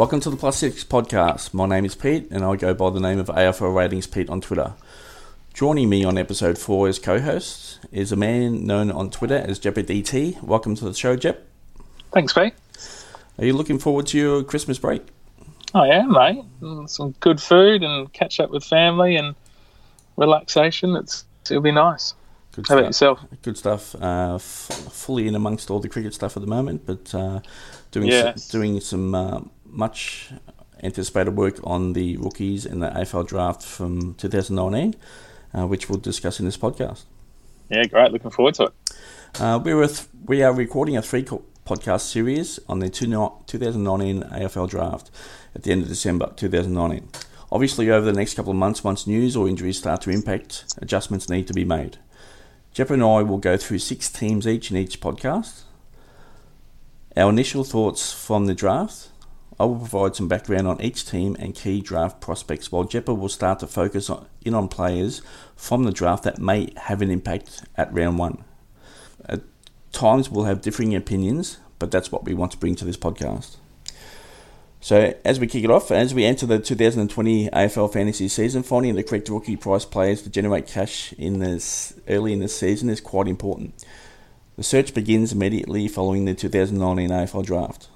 Welcome to the Plus Six podcast. My name is Pete, and I go by the name of AFL Ratings Pete on Twitter. Joining me on episode four as co-host is a man known on Twitter as JepDT. Welcome to the show, Jep. Thanks, Pete. Are you looking forward to your Christmas break? I am, mate. Mm, Some good food and catch up with family and relaxation. It's it'll be nice. Good How about yourself? Good stuff. Uh, f- fully in amongst all the cricket stuff at the moment, but uh, doing Yes. s- doing some uh, much anticipated work on the rookies in the AFL draft from 2019, uh, which we'll discuss in this podcast. Yeah, great. Looking forward to it. Uh, we, were th- we are recording a three podcast series on the two 2019 AFL draft at the end of December 2019. Obviously, over the next couple of months, once news or injuries start to impact, adjustments need to be made. Jeff and I will go through six teams each in each podcast. Our initial thoughts from the draft. I will provide some background on each team and key draft prospects, while Jeppa will start to focus on, in on players from the draft that may have an impact at round one. At times we'll have differing opinions, but that's what we want to bring to this podcast. So, as we kick it off, as we enter the 2020 AFL fantasy season, finding the correct rookie price players to generate cash in this early in the season is quite important. The search begins immediately following the 2019 AFL draft.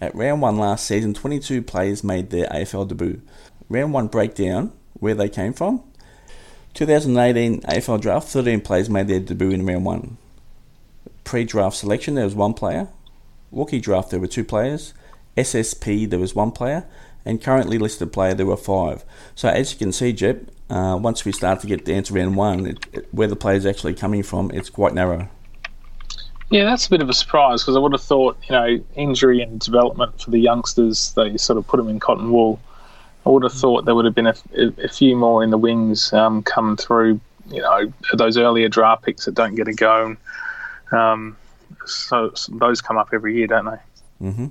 At round one last season, 22 players made their AFL debut. Round one breakdown, where they came from. 2018 AFL draft, 13 players made their debut in round one. Pre draft selection, there was one player. Rookie draft, there were two players. SSP, there was one player. And currently listed player, there were five. So as you can see, Jep, uh, once we start to get down to round one, it, it, where the players actually coming from, it's quite narrow. Yeah, that's a bit of a surprise because I would have thought, you know, injury and development for the youngsters, they sort of put them in cotton wool. I would have thought there would have been a, a few more in the wings um, come through, you know, those earlier draft picks that don't get a go. Um, so, so those come up every year, don't they? hmm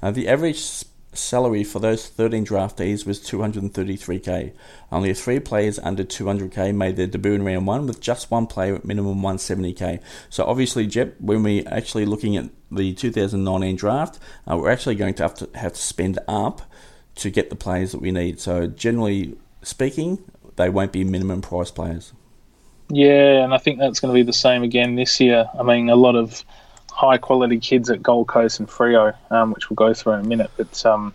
Uh, the average salary for those 13 draftees was 233k. Only three players under 200k made their debut in round one, with just one player at minimum 170k. So obviously, Jep, when we're actually looking at the 2019 draft, uh, we're actually going to have to have to spend up to get the players that we need. So generally speaking, they won't be minimum price players. Yeah, and I think that's going to be the same again this year. I mean, a lot of high quality kids at Gold Coast and Freo, um, which we'll go through in a minute. But um,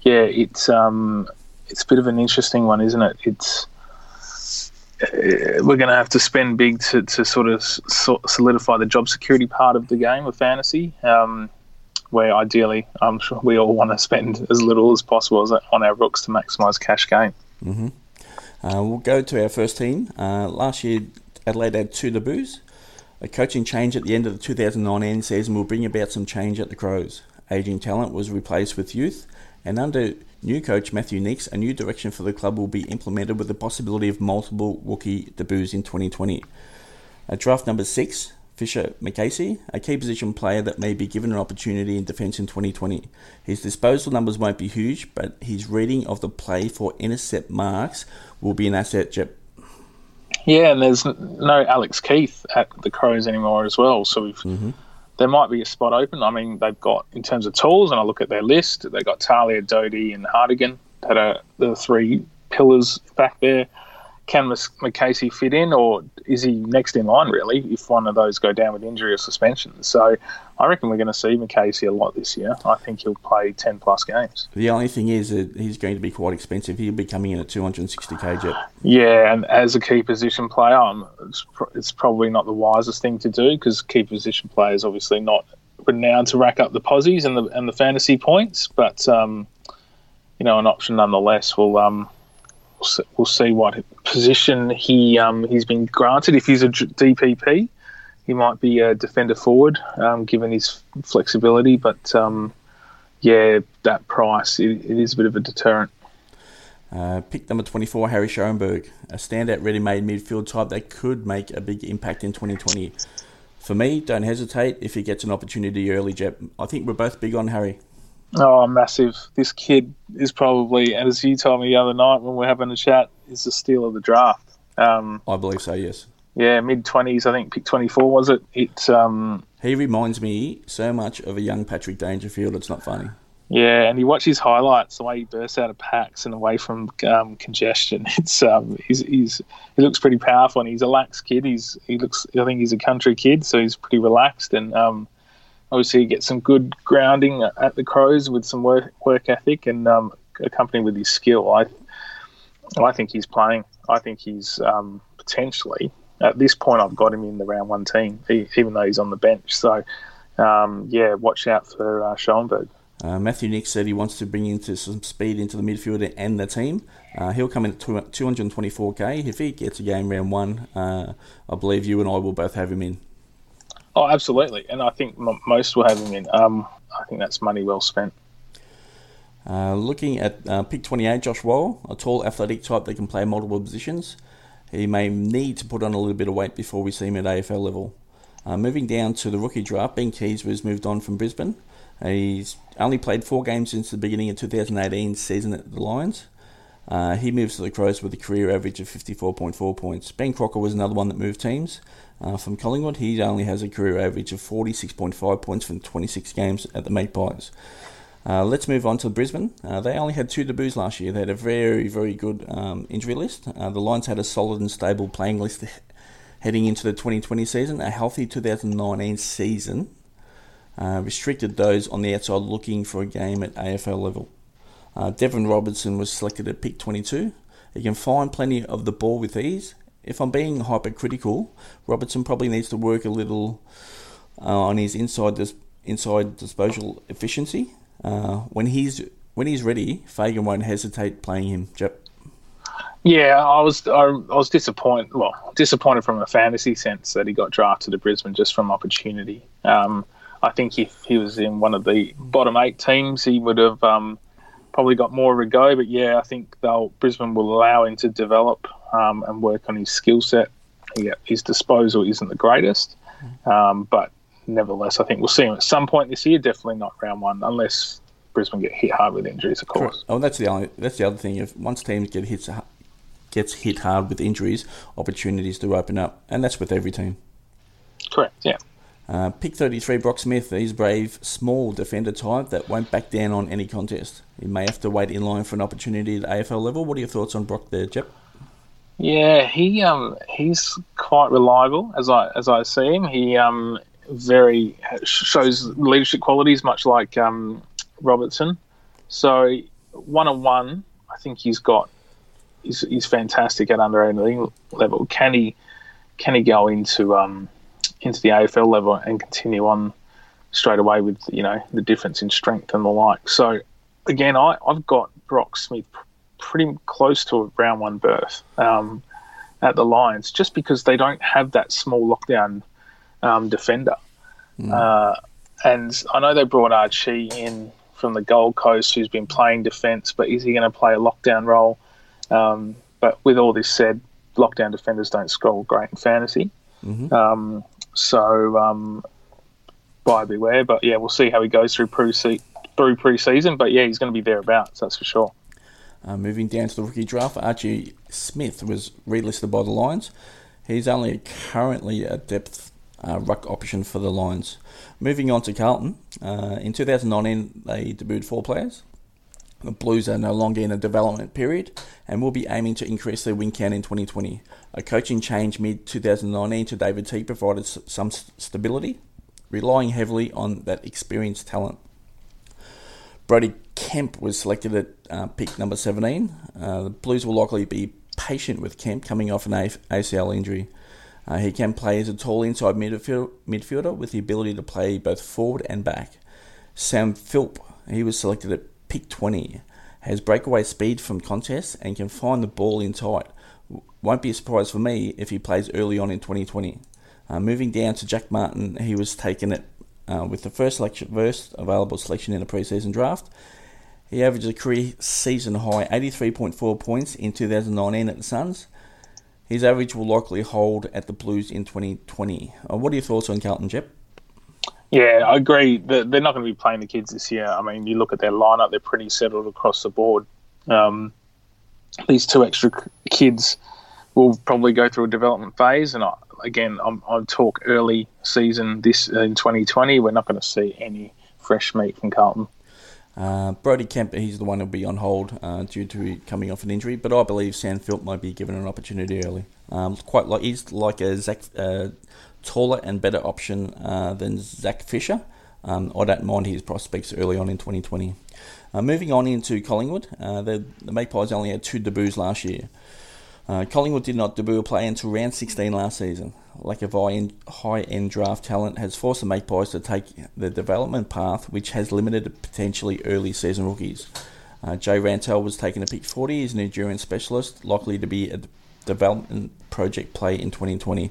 yeah, it's um, it's a bit of an interesting one, isn't it? It's uh, we're going to have to spend big to, to sort of so- solidify the job security part of the game of fantasy. Um, where ideally, I'm sure we all want to spend as little as possible on our rooks to maximise cash gain. hmm Uh, we'll go to our first team. Uh, last year, Adelaide had two debuts. A coaching change at the end of the 2019 season will bring about some change at the Crows. Aging talent was replaced with youth, and under new coach Matthew Nicks, a new direction for the club will be implemented with the possibility of multiple rookie debuts in 2020. At draft number six, Fischer McAsey, a key position player that may be given an opportunity in defence in 2020. His disposal numbers won't be huge, but his reading of the play for intercept marks will be an asset. Yeah, and there's no Alex Keath at the Crows anymore as well. So we've, mm-hmm. there might be a spot open. I mean, they've got in terms of tools, and I look at their list. They've got Talia, Doedee, and Hartigan that are the three pillars back there. Can McAsey fit in, or is he next in line really? If one of those go down with injury or suspension, so I reckon we're going to see McAsey a lot this year. I think he'll play ten plus games. The only thing is that he's going to be quite expensive. He'll be coming in at 260k. Jep. Yeah, and as a key position player, um, it's, pr- it's probably not the wisest thing to do because key position players obviously not renowned to rack up the posies and the and the fantasy points, but um, you know, an option nonetheless. We'll um, we'll see what position he um, he's been granted. If he's a DPP, he might be a defender forward, um, given his flexibility. But um, yeah, that price it, it is a bit of a deterrent. Uh, pick number 24, Harry Schoenberg, a standout ready-made midfield type that could make a big impact in 2020. For me, don't hesitate if he gets an opportunity early, Jep. I think we're both big on Harry. Oh, massive! This kid is probably, and as you told me the other night when we were having a chat, is the steal of the draft. Um, I believe so, yes. yeah, mid twenties, I think, pick twenty four was it? It, um, He reminds me so much of a young Patrick Dangerfield, it's not funny. Yeah, and you watch his highlights, the way he bursts out of packs and away from um, congestion. It's um, he's, he's he looks pretty powerful, and he's a lax kid. He's he looks, I think he's a country kid, so he's pretty relaxed, and um, obviously he gets some good grounding at the Crows with some work work ethic, and um, accompanied with his skill. I I think he's playing. I think he's um, potentially at this point. I've got him in the round one team, even though he's on the bench. So um, yeah, watch out for uh, Schoenberg. Uh, Matthew Nicks said he wants to bring into some speed into the midfield and the team. Uh, he'll come in at 224k. If he gets a game round one, uh, I believe you and I will both have him in. Oh, absolutely. And I think m- most will have him in. Um, I think that's money well spent. Uh, looking at uh, pick 28, Josh Wall, a tall, athletic type that can play multiple positions. He may need to put on a little bit of weight before we see him at AFL level. Uh, moving down to the rookie draft, Ben Keays was moved on from Brisbane. He's only played four games since the beginning of 2018 season at the Lions. Uh, he moves to the Crows with a career average of 54.4 points. Ben Crocker was another one that moved teams uh, from Collingwood. He only has a career average of 46.5 points from 26 games at the Magpies. Uh, let's move on to Brisbane. Uh, they only had two debuts last year. They had a very, very good um, injury list. Uh, the Lions had a solid and stable playing list heading into the 2020 season. A healthy 2019 season uh, restricted those on the outside looking for a game at AFL level. Uh, Deven Robertson was selected at pick 22. He can find plenty of the ball with ease. If I'm being hypercritical, Robertson probably needs to work a little uh, on his inside dis- inside disposal efficiency. Uh, when he's when he's ready, Fagan won't hesitate playing him. Yeah, I was I, I, was disappointed. Well, disappointed from a fantasy sense that he got drafted to Brisbane just from opportunity. Um, I think if he was in one of the bottom eight teams, he would have um, probably got more of a go. But yeah, I think they'll Brisbane will allow him to develop um, and work on his skill set. Yeah, his disposal isn't the greatest, um, but nevertheless, I think we'll see him at some point this year. Definitely not round one, unless Brisbane get hit hard with injuries, of course. Oh, that's the only that's the other thing. If once teams get hit gets hit hard with injuries, opportunities do open up, and that's with every team. Correct. Yeah. Uh, pick 33, Brock Smith. He's brave, small defender type that won't back down on any contest. He may have to wait in line for an opportunity at AFL level. What are your thoughts on Brock there, Jep? Yeah, he um he's quite reliable as I as I see him. He um very shows leadership qualities, much like um, Robertson. So one on one, I think he's got he's, he's fantastic at under 18 level. Can he can he go into um into the AFL level and continue on straight away with you know the difference in strength and the like? So again, I I've got Brock Smith pretty close to a round one berth um, at the Lions, just because they don't have that small lockdown um, defender. Mm. Uh, and I know they brought Archie in from the Gold Coast, who's been playing defence, but is he going to play a lockdown role? Um, but with all this said, lockdown defenders don't score great in fantasy. Mm-hmm. Um, so um, buyer beware. But yeah, we'll see how he goes through pre through pre-season. But yeah, he's going to be thereabouts. That's for sure. Uh, moving down to the rookie draft, Archie Smith was relisted by the Lions. He's only currently a depth uh, ruck option for the Lions. Moving on to Carlton, uh, in 2019 they debuted four players. The Blues are no longer in a development period and will be aiming to increase their win count in 2020. A coaching change mid 2019 to David Teague provided some stability, relying heavily on that experienced talent. Brody Kemp was selected at uh, pick number 17. Uh, the Blues will likely be patient with Kemp coming off an ACL injury. Uh, he can play as a tall inside midfielder with the ability to play both forward and back. Sam Philp, he was selected at pick 20 has breakaway speed from contests and can find the ball in tight. Won't be a surprise for me if he plays early on in 2020. Uh, moving down to Jack Martin, he was taken at, uh, with the first, selection, first available selection in the preseason draft. He averaged a career season high 83.4 points in 2019 at the Suns. His average will likely hold at the Blues in 2020. Uh, what are your thoughts on Carlton, Jep? Yeah, I agree. They're not going to be playing the kids this year. I mean, you look at their lineup; they're pretty settled across the board. Um, these two extra kids will probably go through a development phase, and I, again, I'm, I talk early season this in 2020. We're not going to see any fresh meat from Carlton. Uh, Brody Kemp, he's the one who'll be on hold uh, due to coming off an injury, but I believe Sam Sandfield might be given an opportunity early. Um, quite like he's like a Zach, uh, taller and better option uh, than Zach Fisher. Um, I don't mind his prospects early on in 2020. Uh, moving on into Collingwood, uh, the, the Magpies only had two debuts last year. Uh, Collingwood did not debut a player until round 16 last season. Lack of high end draft talent has forced the Magpies to take the development path, which has limited potentially early season rookies. Uh, Jay Rantall was taken to pick 40. He's an endurance specialist, likely to be a development project play in 2020.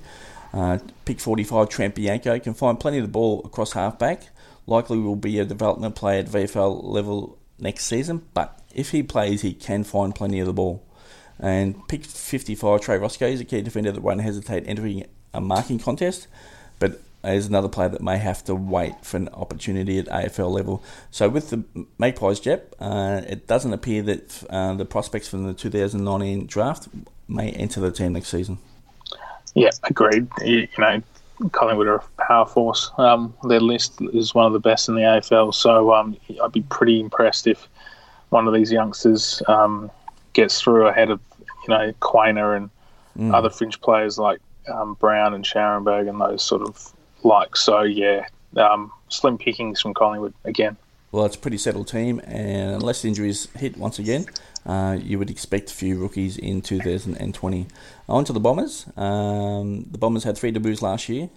Uh, pick 45, Trent Bianco can find plenty of the ball across halfback. Likely will be a development player at VFL level next season, but if he plays, he can find plenty of the ball. And pick 55, Trey Ruscoe is a key defender that won't hesitate entering a marking contest, but is another player that may have to wait for an opportunity at AFL level. So with the Magpies, Jep, uh, it doesn't appear that uh, the prospects from the 2019 draft may enter the team next season. Yeah, agreed. You, know, Collingwood are a power force. Um, their list is one of the best in the AFL, so um, I'd be pretty impressed if one of these youngsters um, gets through ahead of you know Quaynor and mm. other fringe players like um, Brown and Scharenberg and those sort of like. So yeah, um, slim pickings from Collingwood again. Well, it's a pretty settled team, and unless injuries hit once again, uh, you would expect a few rookies in 2020. On to the Bombers. Um, the Bombers had three debuts last year.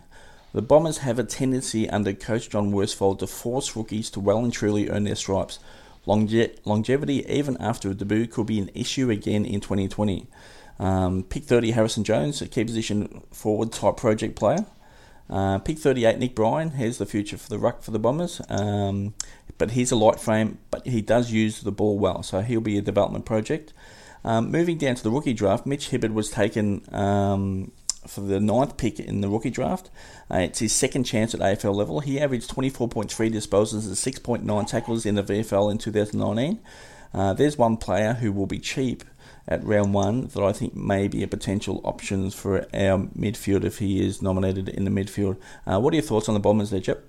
The Bombers have a tendency under coach John Worsfold to force rookies to well and truly earn their stripes. Longe- longevity, even after a debut, could be an issue again in 2020. Um, pick 30 Harrison Jones, a key position forward type project player. Uh, pick 38 Nick Bryan, here's the future for the ruck for the Bombers. Um, but he's a light frame, but he does use the ball well, so he'll be a development project. Um, moving down to the rookie draft, Mitch Hibberd was taken um, for the ninth pick in the rookie draft. Uh, it's his second chance at AFL level. He averaged 24.3 disposals and 6.9 tackles in the VFL in 2019. Uh, there's one player who will be cheap at round one that I think may be a potential option for our midfield if he is nominated in the midfield. Uh, what are your thoughts on the Bombers there, Chip?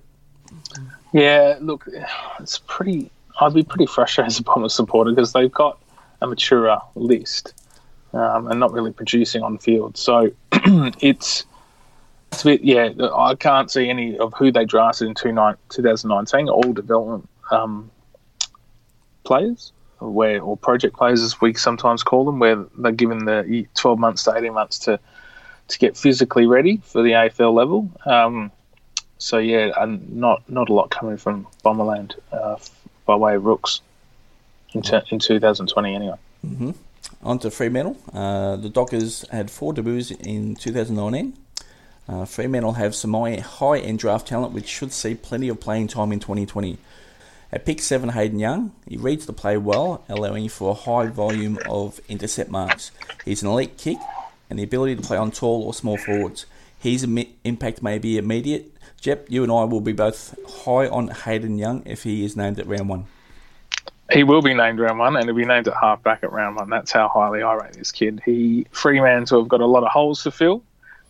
Yeah, look, it's pretty. I'd be pretty frustrated as a Bombers supporter because they've got a mature list um, and not really producing on field. So it's it's a bit. Yeah, I can't see any of who they drafted in 2019. All development um, players where or project players as we sometimes call them, where they're given the 12 months to 18 months to to get physically ready for the AFL level. Um, so yeah, and not not a lot coming from Bomberland uh, by way of rooks in, t- in 2020 anyway. Mm-hmm. On to Fremantle. Uh, the Dockers had four debuts in 2019. Uh, Fremantle have some high end draft talent, which should see plenty of playing time in 2020. At pick 7, Hayden Young, he reads the play well, allowing for a high volume of intercept marks. He's an elite kick and the ability to play on tall or small forwards. His impact may be immediate. Jep, you and I will be both high on Hayden Young if he is named at round one. He will be named round one, and he'll be named at halfback at round one. That's how highly I rate this kid. He Fremantle have got a lot of holes to fill,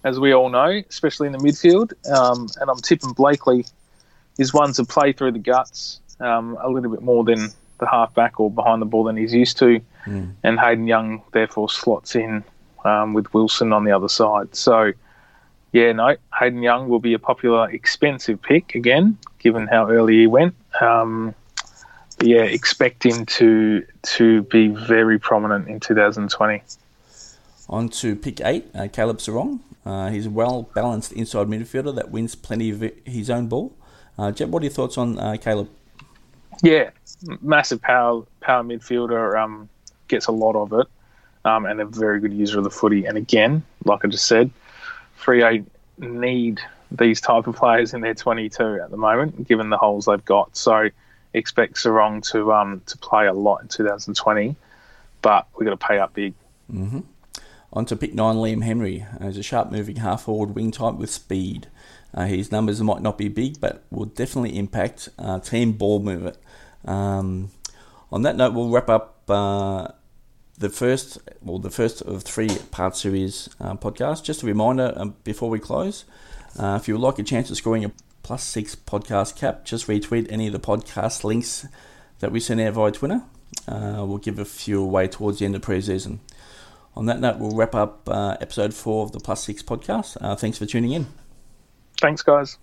as we all know, especially in the midfield. Um, and I'm tipping Blakely is one to play through the guts um, a little bit more than the halfback or behind the ball than he's used to. Mm. And Hayden Young therefore slots in um, with Wilson on the other side. So, yeah, no, Hayden Young will be a popular, expensive pick again, given how early he went. Um, yeah, expect him to to be very prominent in 2020. On to pick eight, uh, Caleb Serong. Uh, he's a well balanced inside midfielder that wins plenty of his own ball. Uh, Jep, what are your thoughts on uh, Caleb? Yeah, massive power power midfielder. Um, gets a lot of it, um, and a very good user of the footy. And again, like I just said, Freo need these type of players in their 22 at the moment, given the holes they've got. So expect Serong to um to play a lot in 2020, but we've got to pay up big. Mm-hmm. On to pick nine, Liam Henry. He's a sharp moving half forward wing type with speed. Uh, his numbers might not be big, but will definitely impact uh, team ball movement. Um, on that note, we'll wrap up uh, the first, well, the first of three part series uh, podcast. Just a reminder um, before we close, uh, if you would like a chance of scoring a plus six podcast cap, just retweet any of the podcast links that we send out via Twitter. Uh, we'll give a few away towards the end of pre-season. On that note, we'll wrap up episode four of the Plus Six podcast. Thanks for tuning in. Thanks, guys.